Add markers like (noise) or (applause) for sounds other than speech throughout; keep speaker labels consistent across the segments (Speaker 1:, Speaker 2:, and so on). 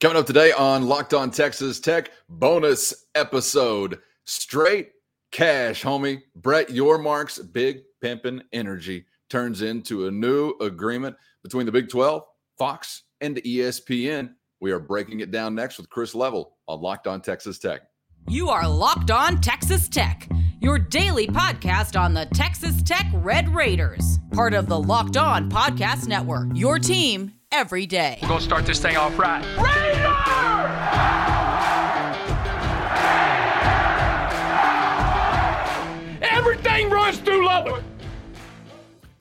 Speaker 1: Coming up today on Locked On Texas Tech, bonus episode. Straight cash, homie. Brett Yormark's Big Pimpin' Energy turns into a new agreement between the Big 12, Fox, and ESPN. We are breaking it down next with Chris Level on Locked On Texas Tech.
Speaker 2: You are Locked On Texas Tech, your daily podcast on the Texas Tech Red Raiders, part of the Locked On Podcast Network. Your team every day.
Speaker 3: We're gonna start this thing off right. Everything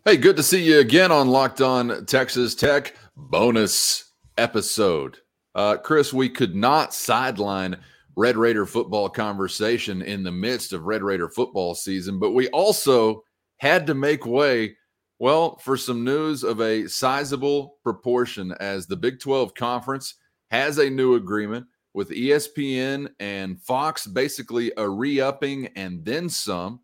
Speaker 1: Hey, good to see you again on Locked On Texas Tech bonus episode. Uh, Chris, we could not sideline Red Raider football conversation in the midst of Red Raider football season, but we also had to make way, well, for some news of a sizable proportion as the Big 12 Conference has a new agreement with ESPN and Fox, basically a re upping and then some.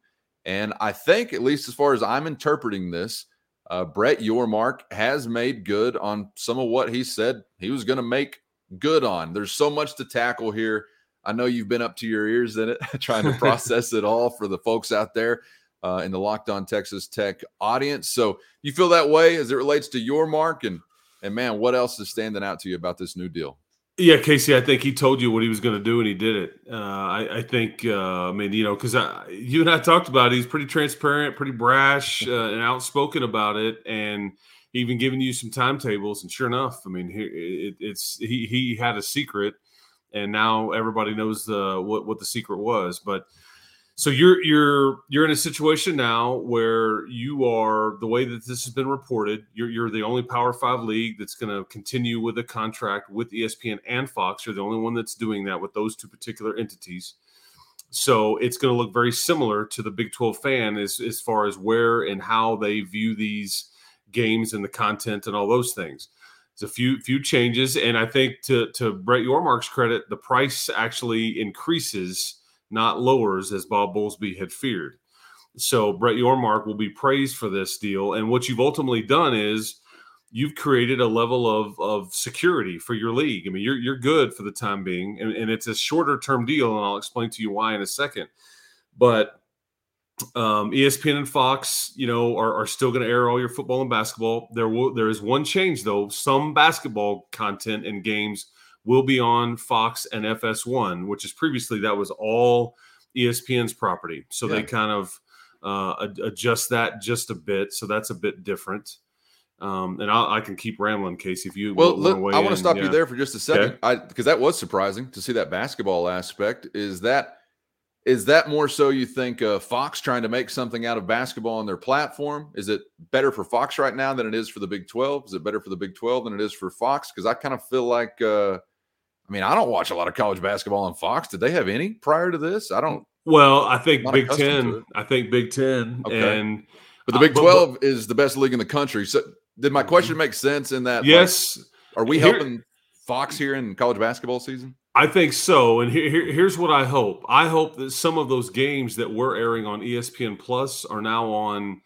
Speaker 1: And I think, at least as far as I'm interpreting this, uh, Brett Yormark has made good on some of what he said he was going to make good on. There's so much to tackle here. I know you've been up to your ears in it, (laughs) trying to (laughs) process it all for the folks out there uh, in the Locked On Texas Tech audience. So you feel that way as it relates to Yormark, and and man, what else is standing out to you about this new deal?
Speaker 4: Yeah, Casey, I think he told you what he was going to do, and he did it. Uh, I, I, think, uh, I mean, you know, because you and I talked about it. He's pretty transparent, pretty brash, uh, and outspoken about it, and even giving you some timetables. And sure enough, I mean, he, it, it's he he had a secret, and now everybody knows the what what the secret was. But so you're you're you're in a situation now where you are the way that this has been reported. You're you're the only Power Five league that's going to continue with a contract with ESPN and Fox. You're the only one that's doing that with those two particular entities. So it's going to look very similar to the Big 12 fan as as far as where and how they view these games and the content and all those things. it's a few few changes, and I think to to Brett Yormark's credit, the price actually increases not lowers, as Bob Bowlesby had feared. So Brett Yormark will be praised for this deal. And what you've ultimately done is you've created a level of, of security for your league. I mean, you're, you're good for the time being, and, and it's a shorter term deal, and I'll explain to you why in a second. But um, ESPN and Fox, you know, are, are still going to air all your football and basketball. There will there is one change though. Some basketball content and games will be on Fox and FS1, which is previously that was all ESPN's property. So
Speaker 1: Yeah.
Speaker 4: they kind of uh, adjust that just a bit. So that's a bit different. Um, and I'll, I can keep rambling, Casey, if you
Speaker 1: Well, look, I want to stop you there for just a second, I because that was surprising to see that basketball aspect. Is that is that more so you think uh, Fox trying to make something out of basketball on their platform? Is it better for Fox right now than it is for the Big Twelve? Is it better for the Big Twelve than it is for Fox? Because I kind of feel like, uh, I mean, I don't watch a lot of college basketball on Fox. Did they have any prior to this? I don't.
Speaker 4: Well, I think Big Ten. I think Big Ten
Speaker 1: Okay.
Speaker 4: and
Speaker 1: But the
Speaker 4: Uh,
Speaker 1: Big
Speaker 4: but-
Speaker 1: Twelve is the best league in the country. So, did my question make sense in that? like,
Speaker 4: yes,
Speaker 1: are we
Speaker 4: Here-
Speaker 1: helping Fox here in college basketball season?
Speaker 4: I think so. And here, here- here's what I hope. I hope that some of those games that were airing on ESPN Plus are now on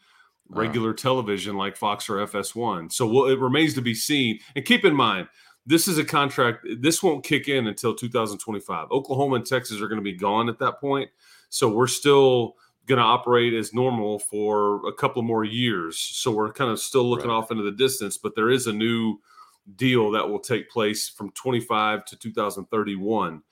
Speaker 1: Uh.
Speaker 4: regular television like Fox or FS1. So we'll, it remains to be seen. And keep in mind, this is a contract. This won't kick in until 2025. Oklahoma and Texas are going to be gone at that point. So we're still going to operate as normal for a couple more years. So we're kind of still looking
Speaker 1: Right.
Speaker 4: off into the distance, but there is a new deal that will take place from 25 to 2031.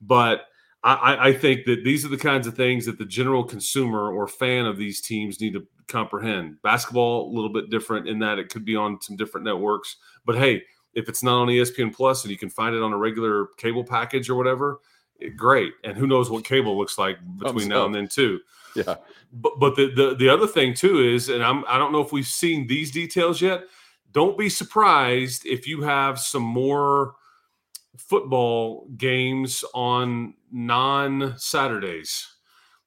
Speaker 4: But I- I, I think that these are the kinds of things that the general consumer or fan of these teams need to comprehend. Basketball, a little bit different in that it could be on some different networks. But hey, if it's not on ESPN Plus and you can find it on a regular cable package or whatever, great. And who knows what cable looks like between now and then too.
Speaker 1: Yeah.
Speaker 4: But but the, the the other thing too is, and I'm I don't know if we've seen these details yet. Don't be surprised if you have some more football games on non Saturdays.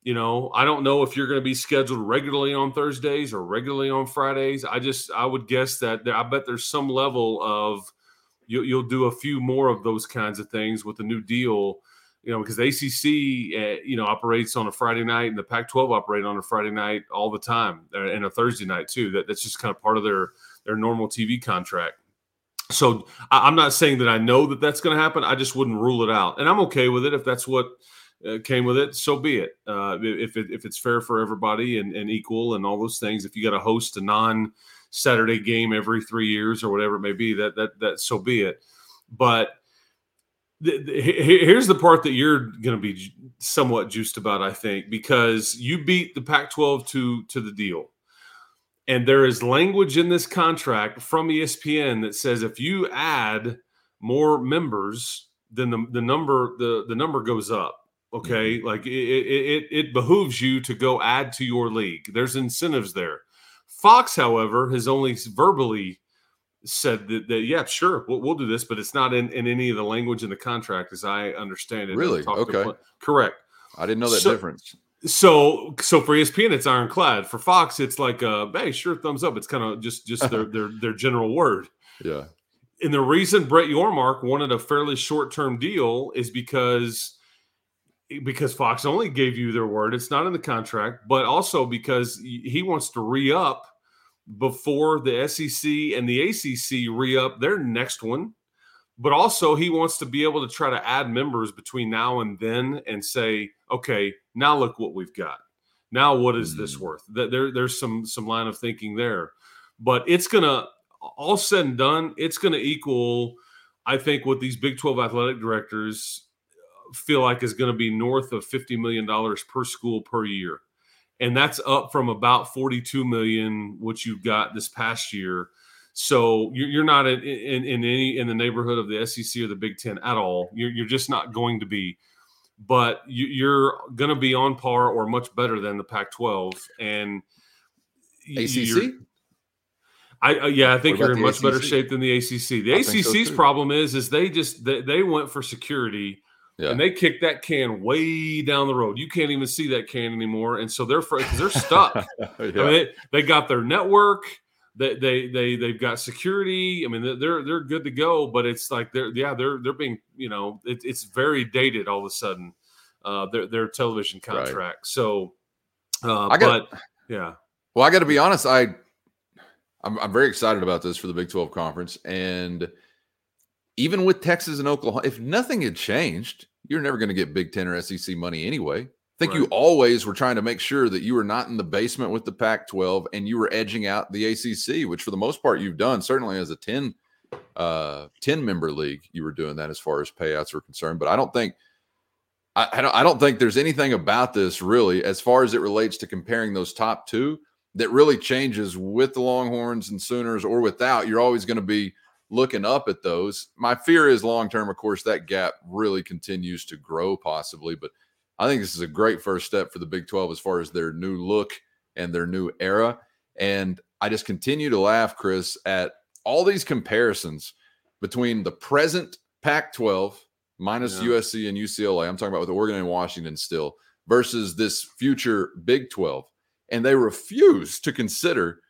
Speaker 4: You know, I don't know if you're going to be scheduled regularly on Thursdays or regularly on Fridays. I just I would guess that there, I bet there's some level of you, you'll do a few more of those kinds of things with the new deal. You know, because the ACC, uh, you know, operates on a Friday night, and the Pac-12 operate on a Friday night all the time, uh, and a Thursday night too. That that's just kind of part of their their normal TV contract. So I, am not saying that I know that that's going to happen. I just wouldn't rule it out, and I'm okay with it if that's what uh, came with it. So be it. Uh, if it, if it's fair for everybody and, and equal and all those things. If you got to host a non Saturday game every three years or whatever it may be, that that that so be it. But the, the, here's the part that you're going to be somewhat juiced about, I think, because you beat the Pac-12 to to the deal, and there is language in this contract from ESPN that says if you add more members, then the, the number the the number goes up. Okay, mm-hmm. like it, it it behooves you to go add to your league. There's incentives there. Fox, however, has only verbally said that, that yeah, sure, we'll, we'll, do this, but it's not in, in any of the language in the contract as I understand it.
Speaker 1: Really? Okay.
Speaker 4: Correct.
Speaker 1: I didn't know that so, difference.
Speaker 4: So, so for ESPN, it's ironclad. For Fox, it's like, uh, hey, sure, thumbs up. It's kind of just just their their (laughs) their general word.
Speaker 1: Yeah.
Speaker 4: And the reason Brett Yormark wanted a fairly short term deal is because because Fox only gave you their word. It's not in the contract, but also because he wants to re up before the SEC and the ACC re up their next one. But also, he wants to be able to try to add members between now and then and say, okay, now look what we've got. Now, what is mm-hmm. this mm. worth? There, there's some some line of thinking there, but it's gonna all said and done, it's gonna equal, I think, what these Big 12 athletic directors feel like is going to be north of $50 million per school per year. And that's up from about 42 million which you got this past year. So you're, not in, in, in, any in the neighborhood of the sec or the big ten at all. You're, you're just not going to be. But you, are going to be on par or much better than the pac 12 and
Speaker 1: acc
Speaker 4: I uh, yeah, I think you're in much ACC? better shape than the ACC. The I ACC's so problem is is they just they, they went for security yeah. And they kicked that can way down the road. You can't even see that can anymore. And so they're they're stuck. (laughs) yeah. I mean, they, they got their network. They, they they they've got security. I mean, they're they're good to go. But it's like they're yeah they're they're being you know it, it's very dated all of a sudden. Uh, their their television contract. Right. So, uh, I got, but yeah.
Speaker 1: Well, I got to be honest. I I'm, I'm very excited about this for the Big 12 conference and even with Texas and Oklahoma, if nothing had changed, you're never going to get Big Ten or SEC money anyway. I think right. you always were trying to make sure that you were not in the basement with the Pac 12 and you were edging out the ACC, which for the most part you've done, certainly as a 10, uh, 10 member league, you were doing that as far as payouts are concerned. But I don't think. I, I don't, I don't think there's anything about this really, as far as it relates to comparing those top two, that really changes with the Longhorns and Sooners or without. You're always going to be looking up at those. My fear is long term, of course, that gap really continues to grow, possibly. But I think this is a great first step for the Big 12 as far as their new look and their new era. And I just continue to laugh, Chris, at all these comparisons between the present Pac 12 minus yeah. USC and UCLA. I'm talking about with Oregon and Washington still versus this future Big 12. And they refuse to consider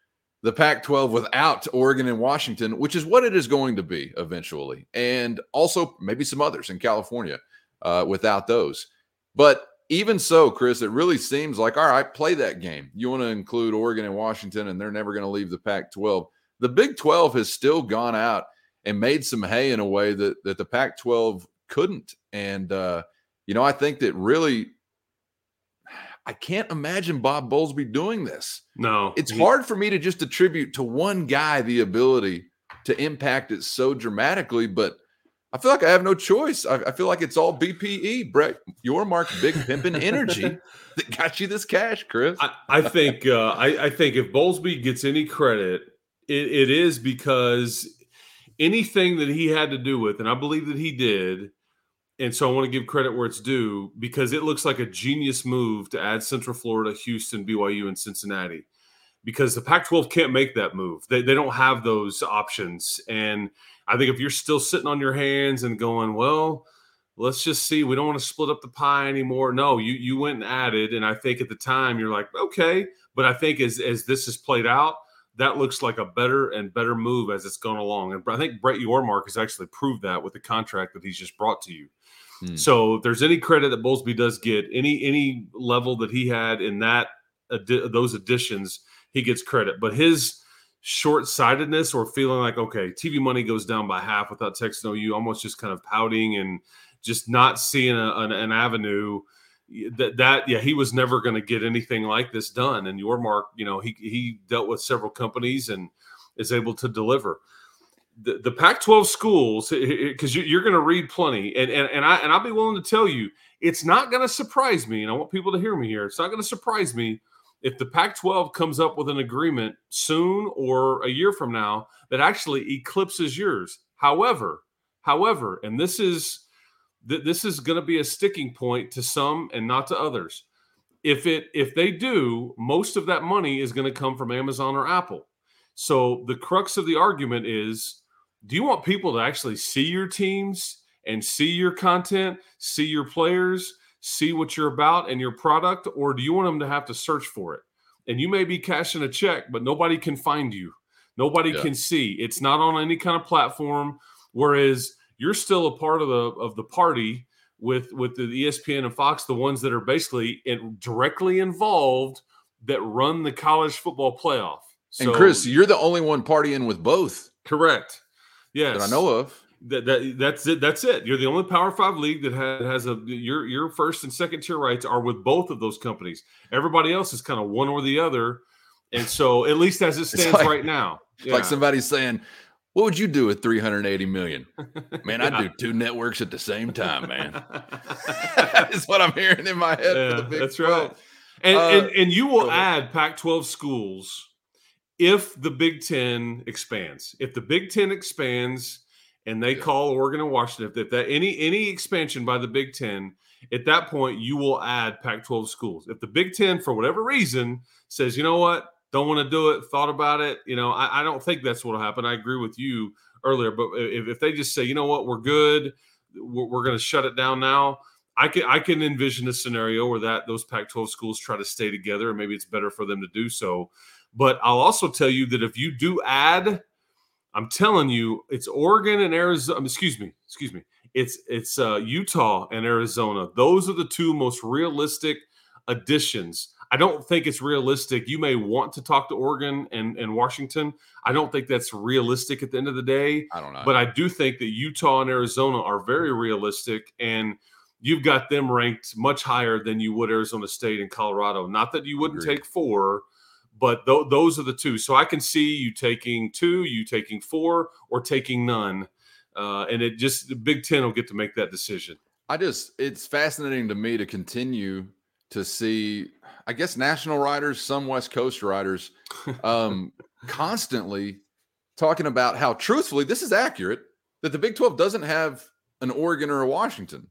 Speaker 1: the Pac 12 without Oregon and Washington, which is what it is going to be eventually. And also maybe some others in California uh, without those. But even so, Chris, it really seems like, all right, play that game. You want to include Oregon and Washington, and they're never going to leave the Pac 12. The Big 12 has still gone out and made some hay in a way that, that the Pac 12 couldn't. And, uh, you know, I think that really I can't imagine Bob Bowlesby doing this.
Speaker 4: No.
Speaker 1: It's he, hard for me to just attribute to one guy the ability to impact it so dramatically, but I feel like I have no choice. I, I feel like it's all BPE, Brett, Yormark, big pimping energy (laughs) that got you this cash, Chris.
Speaker 4: I, I think uh, I, I, think if Bowlesby gets any credit, it, it is because anything that he had to do with, and I believe that he did, and so I want to give credit where it's due because it looks like a genius move to add Central Florida, Houston, BYU, and Cincinnati because the Pac 12 can't make that move. They, they don't have those options. And I think if you're still sitting on your hands and going, well, let's just see, we don't want to split up the pie anymore. No, you, you went and added. And I think at the time you're like, okay. But I think as, as this has played out, that looks like a better and better move as it's gone along. And I think Brett Yormark has actually proved that with the contract that he's just brought to you. Hmm. So if there's any credit that Bowlesby does get, any any level that he had in that those additions, he gets credit. But his short-sightedness or feeling like okay tv money goes down by half without texas ou almost just kind of pouting and just not seeing a, an, an avenue that that yeah he was never going to get anything like this done and Yormark you know he he dealt with several companies and is able to deliver the, the pac 12 schools eh, eh, eh, because you're going to read plenty and, and and i and i'll be willing to tell you it's not going to surprise me and i want people to hear me here it's not going to surprise me if the Pac 12 comes up with an agreement soon or a year from now that actually eclipses yours. However, however, and this is this is going to be a sticking point to some and not to others. If it if they do, most of that money is going to come from Amazon or Apple. So the crux of the argument is do you want people to actually see your teams and see your content, see your players, see what you're about and your product, or do you want them to have to search for it? And you may be cashing a check, but nobody can find you. Nobody yeah. can see. It's not on any kind of platform. Whereas you're still a part of the of the party with with the ESPN and Fox, the ones that are basically in, directly involved that run the college football playoff.
Speaker 1: So, and Chris, you're the only one partying with both.
Speaker 4: Correct. Yes,
Speaker 1: that I know of
Speaker 4: that, that that's it. That's it. You're the only Power Five league that has, has a your your first and second tier rights are with both of those companies. Everybody else is kind of one or the other, and so at least as it stands like, right now,
Speaker 1: yeah. like somebody's saying, "What would you do with 380 million? (laughs) Man, I'd do two networks at the same time, man." (laughs) (laughs) That's what I'm hearing in my head. Yeah,
Speaker 4: that's 12. right. And, uh, and and you will add Pac-12 schools if the Big Ten expands. If the Big Ten expands and they yeah. call Oregon and Washington, if that any any expansion by the Big Ten, at that point you will add Pac-12 schools. If the Big Ten, for whatever reason, says, you know what, don't want to do it, thought about it, you know, I, I don't think that's what will happen. I agree with you earlier, but if, if they just say, you know what, we're good, we're, we're going to shut it down now. I can I can envision a scenario where that those Pac-12 schools try to stay together, and maybe it's better for them to do so. But I'll also tell you that if you do add I'm telling you, it's Oregon and Arizona. Um, excuse me, excuse me. It's it's uh, Utah and Arizona. Those are the two most realistic additions. I don't think it's realistic. You may want to talk to Oregon and, and Washington. I don't think that's realistic at the end of the day.
Speaker 1: I don't know.
Speaker 4: But I do think that Utah and Arizona are very realistic. And you've got them ranked much higher than you would Arizona State and Colorado. Not that you wouldn't Agreed. take four, but th- those are the two. So I can see you taking two, you taking four, or taking none. Uh, and it just the Big Ten will get to make that decision.
Speaker 1: I just it's fascinating to me to continue to see, I guess, national writers, some West Coast writers, (laughs) um, constantly talking about how truthfully this is accurate that the Big 12 doesn't have an Oregon or a Washington,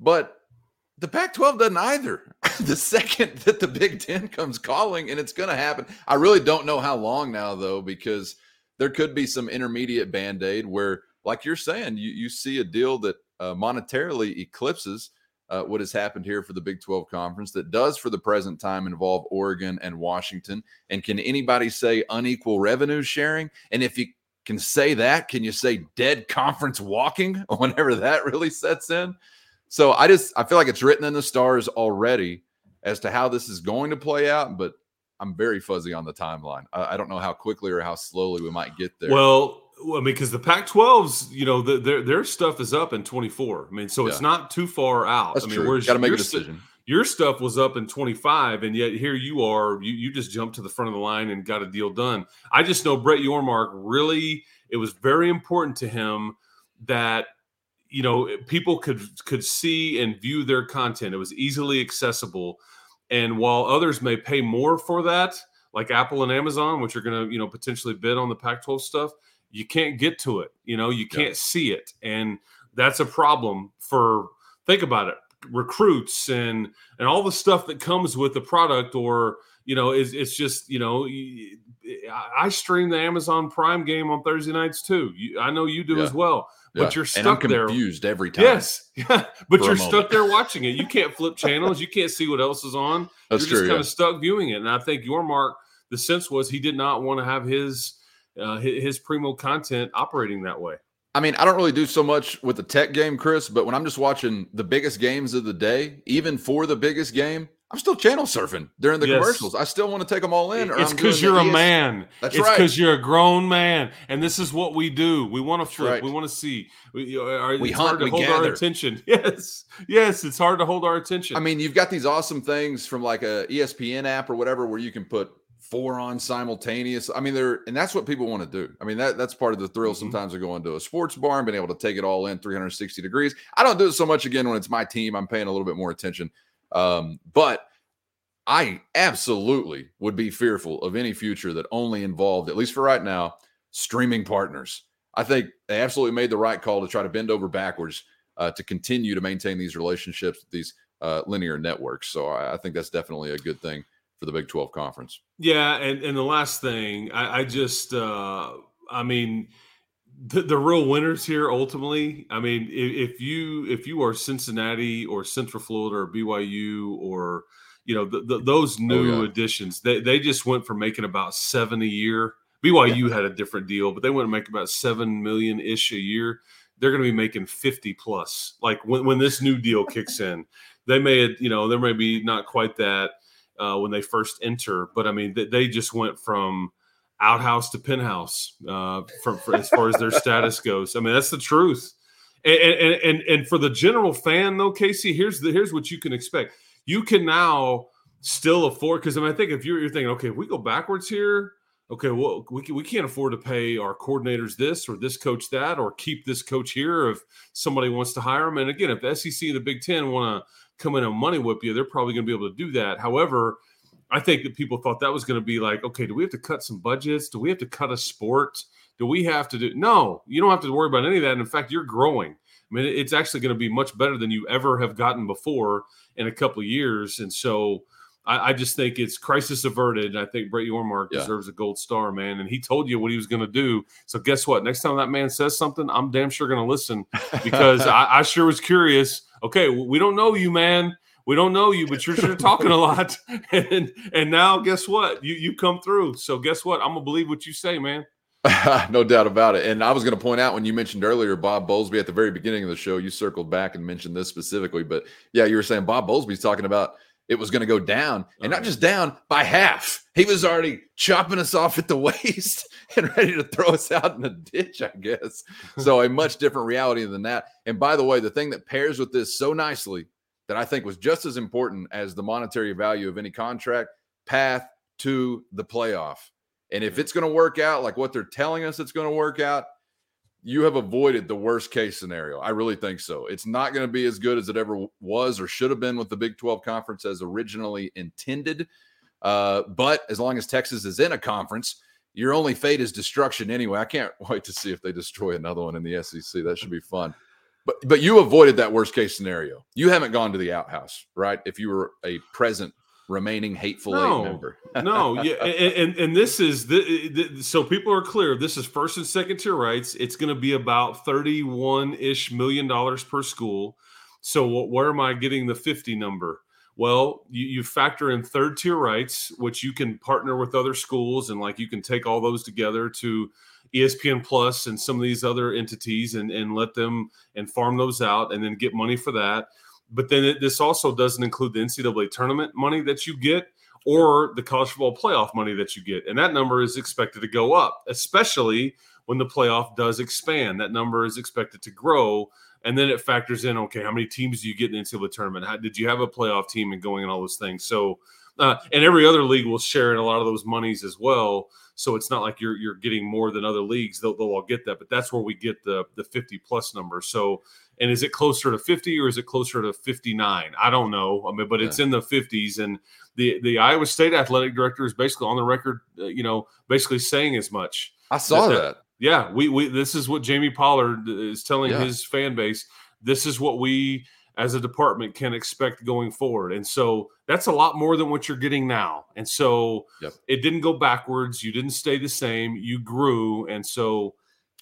Speaker 1: but the Pac 12 doesn't either. (laughs) the second that the Big Ten comes calling, and it's going to happen. I really don't know how long now, though, because there could be some intermediate band aid where, like you're saying, you, you see a deal that uh, monetarily eclipses uh, what has happened here for the Big 12 conference that does, for the present time, involve Oregon and Washington. And can anybody say unequal revenue sharing? And if you can say that, can you say dead conference walking (laughs) whenever that really sets in? So I just I feel like it's written in the stars already as to how this is going to play out, but I'm very fuzzy on the timeline. I, I don't know how quickly or how slowly we might get there.
Speaker 4: Well, I mean, because the Pac-12s, you know, the, their their stuff is up in 24. I mean, so yeah. it's not too far out.
Speaker 1: That's
Speaker 4: I mean,
Speaker 1: true. Got to make a decision.
Speaker 4: St- your stuff was up in 25, and yet here you are. You you just jumped to the front of the line and got a deal done. I just know Brett Yormark really. It was very important to him that you know people could could see and view their content. It was easily accessible. And while others may pay more for that like apple and amazon which are going to you know potentially bid on the pac 12 stuff you can't get to it you know you can't yeah. see it. And that's a problem for think about it recruits and and all the stuff that comes with the product or you know it's, it's just you know i stream the amazon prime game on thursday nights too. I know you do yeah. as well but yeah. you're stuck
Speaker 1: and
Speaker 4: I'm
Speaker 1: confused
Speaker 4: there.
Speaker 1: every time.
Speaker 4: Yes, (laughs) yeah, but you're stuck there watching it. You can't flip channels. You can't see what else is on. (laughs)
Speaker 1: That's
Speaker 4: you're
Speaker 1: true,
Speaker 4: just kind
Speaker 1: yeah.
Speaker 4: of stuck viewing it. And I think Yormark, The sense was he did not want to have his uh, his primo content operating that way.
Speaker 1: I mean, I don't really do so much with the tech game, Chris, but when I'm just watching the biggest games of the day, even for the biggest game, I'm still channel surfing during the
Speaker 4: Yes.
Speaker 1: commercials. I still want to take them all in. or
Speaker 4: It's because you're a
Speaker 1: ES
Speaker 4: man.
Speaker 1: That's
Speaker 4: it's
Speaker 1: right.
Speaker 4: because you're a grown man, and this is what we do. We want to flip.
Speaker 1: right.
Speaker 4: We want to see. We, are,
Speaker 1: We hunt,
Speaker 4: hard to
Speaker 1: we
Speaker 4: hold our attention. (laughs) Yes, yes, it's hard to hold our attention.
Speaker 1: I mean, you've got these awesome things from like a ESPN app or whatever where you can put four on simultaneous. I mean, they're and that's what people want to do. I mean, that that's part of the thrill
Speaker 4: Mhm.
Speaker 1: sometimes of going to a sports bar and being able to take it all in 360 degrees. I don't do it so much again when it's my team. I'm paying a little bit more attention. Um, but I absolutely would be fearful of any future that only involved, at least for right now, streaming partners. I think they absolutely made the right call to try to bend over backwards uh, to continue to maintain these relationships these uh, linear networks. So I, I think that's definitely a good thing for the Big 12 conference.
Speaker 4: Yeah, and and the last thing, I, I just, uh, I mean, the, the real winners here ultimately. I mean, if, if you if you are Cincinnati or Central Florida or BYU or you know the, the, those new
Speaker 1: Oh, yeah.
Speaker 4: additions, they they just went from making about seven a year. BYU had a different deal, but they went to make about seven million ish a year. They're going to be making fifty plus. Like when when this new deal kicks in, they may you know there may be not quite that uh, when they first enter. But I mean, they, they just went from outhouse to penthouse uh, from, for, as far as their status goes. I mean, that's the truth. And, and and and for the general fan, though, Casey, here's the here's what you can expect. You can now still afford because I mean, I think if you're, you're thinking, okay, if we go backwards here. Okay, well, we, can, we can't afford to pay our coordinators this or this coach that or keep this coach here if somebody wants to hire him. And again, if the SEC and the Big Ten want to come in and money whip you, they're probably going to be able to do that. However, I think that people thought that was going to be like, okay, do we have to cut some budgets? Do we have to cut a sport? Do we have to do? No, you don't have to worry about any of that. And in fact, you're growing. I mean, it's actually going to be much better than you ever have gotten before in a couple of years. And so I, I just think it's crisis averted. I think Brett Yormark
Speaker 1: Yeah.
Speaker 4: deserves a gold star, man. And he told you what he was going to do. So guess what? Next time that man says something, I'm damn sure going to listen (laughs) because I, I sure was curious. Okay, we don't know you, man. We don't know you, but you're sure talking a lot. (laughs) (laughs) And and now guess what? You you come through. So guess what? I'm gonna believe what you say, man. (laughs)
Speaker 1: no doubt about it. And I was going to point out when you mentioned earlier Bob Bowlesby at the very beginning of the show, you circled back and mentioned this specifically. But yeah, you were saying Bob Bowlesby's talking about it was going to go down and not
Speaker 4: Uh-huh.
Speaker 1: just down by half. He was already chopping us off at the waist and ready to throw us out in the ditch, I guess. So a much different reality than that. And by the way, the thing that pairs with this so nicely that I think was just as important as the monetary value of any contract path to the playoff. And if it's going to work out like what they're telling us it's going to work out, you have avoided the worst case scenario. I really think so. It's not going to be as good as it ever was or should have been with the Big 12 conference as originally intended. Uh, but as long as Texas is in a conference, your only fate is destruction anyway. I can't (laughs) wait to see if they destroy another one in the SEC. That should be fun. But but you avoided that worst case scenario. You haven't gone to the outhouse, right? If you were a present remaining hateful
Speaker 4: No.
Speaker 1: eight member. (laughs)
Speaker 4: no, yeah, and, and and this is the, the so people are clear. This is first and second tier rights. It's going to be about thirty-one ish million dollars per school. So wh- where am I getting the fifty number? Well, you, you factor in third tier rights, which you can partner with other schools, and like you can take all those together to ESPN Plus and some of these other entities, and and let them and farm those out, and then get money for that. But then it, this also doesn't include the NCAA tournament money that you get or the college football playoff money that you get. And that number is expected to go up, especially when the playoff does expand. That number is expected to grow. And then it factors in, okay, how many teams do you get in the NCAA tournament? How, did you have a playoff team and going and all those things? So, uh, and every other league will share in a lot of those monies as well. So it's not like you're you're getting more than other leagues. They'll, they'll all get that, but that's where we get the the 50 plus number. So, and is it closer to 50 or is it closer to 59? I don't know. I mean, but it's in the 50s, and the the Iowa State athletic director is basically on the record, uh, you know, basically saying as much.
Speaker 1: I saw
Speaker 4: That-
Speaker 1: that.
Speaker 4: Yeah, we we this is what Jamie Pollard is telling
Speaker 1: Yeah.
Speaker 4: his fan base. This is what we as a department can expect going forward. And so that's a lot more than what you're getting now. And so
Speaker 1: Yep.
Speaker 4: it didn't go backwards. You didn't stay the same. You grew. And so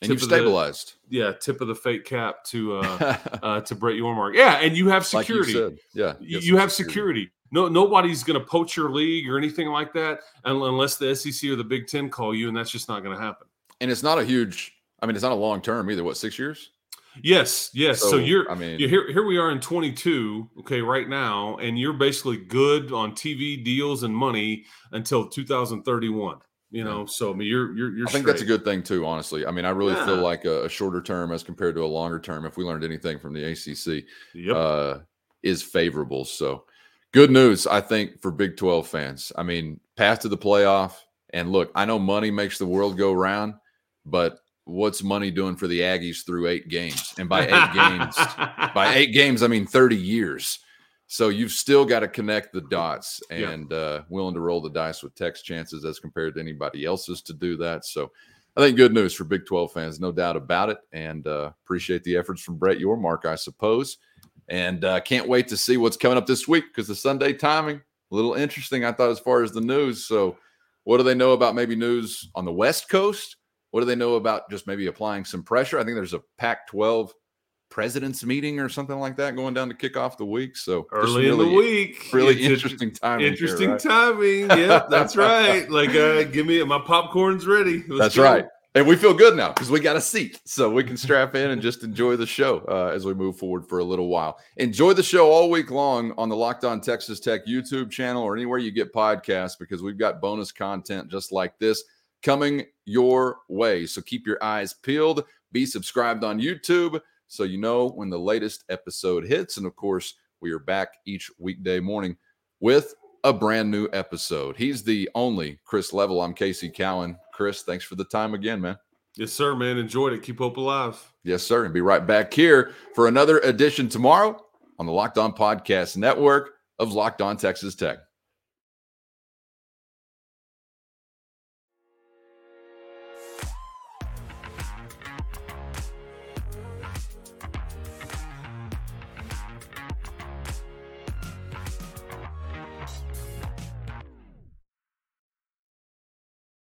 Speaker 1: And you've
Speaker 4: tip the-
Speaker 1: stabilized.
Speaker 4: yeah, tip of the fake cap to uh (laughs) uh to Brett Yormark. Yeah, and you have
Speaker 1: like you
Speaker 4: security.
Speaker 1: Yeah.
Speaker 4: you, you have security. No, nobody's going to poach your league or anything like that unless the SEC or the Big Ten call you, and that's just not going to happen.
Speaker 1: And it's not a huge, I mean, it's not a long term either. What, six years?
Speaker 4: Yes, yes. So,
Speaker 1: So,
Speaker 4: you're,
Speaker 1: I mean-
Speaker 4: you're here. Here we are in 22. Okay, right now, and you're basically good on TV deals and money until 2031. You know, so I mean, you're you're you're.
Speaker 1: I think that's a good thing too. Honestly, I mean, I really feel like a, a shorter term as compared to a longer term. If we learned anything from the ACC,
Speaker 4: Yep.
Speaker 1: uh, is favorable. So, good news, I think, for Big 12 fans. I mean, path to the playoff. And look, I know money makes the world go round, but what's money doing for the Aggies through eight games? And by eight games, (laughs) by eight games, I mean 30 years. So you've still got to connect the dots
Speaker 4: Yeah.
Speaker 1: and uh, willing to roll the dice with Tech's chances as compared to anybody else's to do that. So I think good news for Big 12 fans, no doubt about it. And uh, appreciate the efforts from Brett Yormark, I suppose. And uh, can't wait to see what's coming up this week because the Sunday timing, a little interesting, I thought, as far as the news. So, what do they know about maybe news on the West Coast? What do they know about just maybe applying some pressure? I think there's a Pac 12 president's meeting or something like that going down to kick off the week. So,
Speaker 4: Early in the
Speaker 1: really-
Speaker 4: week.
Speaker 1: Really
Speaker 4: It's inter-
Speaker 1: interesting timing. here,
Speaker 4: Interesting
Speaker 1: right?
Speaker 4: timing. (laughs) Yep, that's right. Like, uh, give me my popcorn's ready. Let's
Speaker 1: That's
Speaker 4: go.
Speaker 1: right. And we feel good now because we got a seat. So we can strap in and just enjoy the show uh, as we move forward for a little while. Enjoy the show all week long on the Locked On Texas Tech YouTube channel or anywhere you get podcasts because we've got bonus content just like this coming your way. So keep your eyes peeled. Be subscribed on YouTube so you know when the latest episode hits. And of course, we are back each weekday morning with a brand new episode. He's the only Chris Level. I'm Casey Cowan. Chris, thanks for the time again, man.
Speaker 4: Yes, sir, man. Enjoyed it. Keep hope alive.
Speaker 1: Yes, sir. And be right back here for another edition tomorrow on the Locked On Podcast Network of Locked On Texas Tech.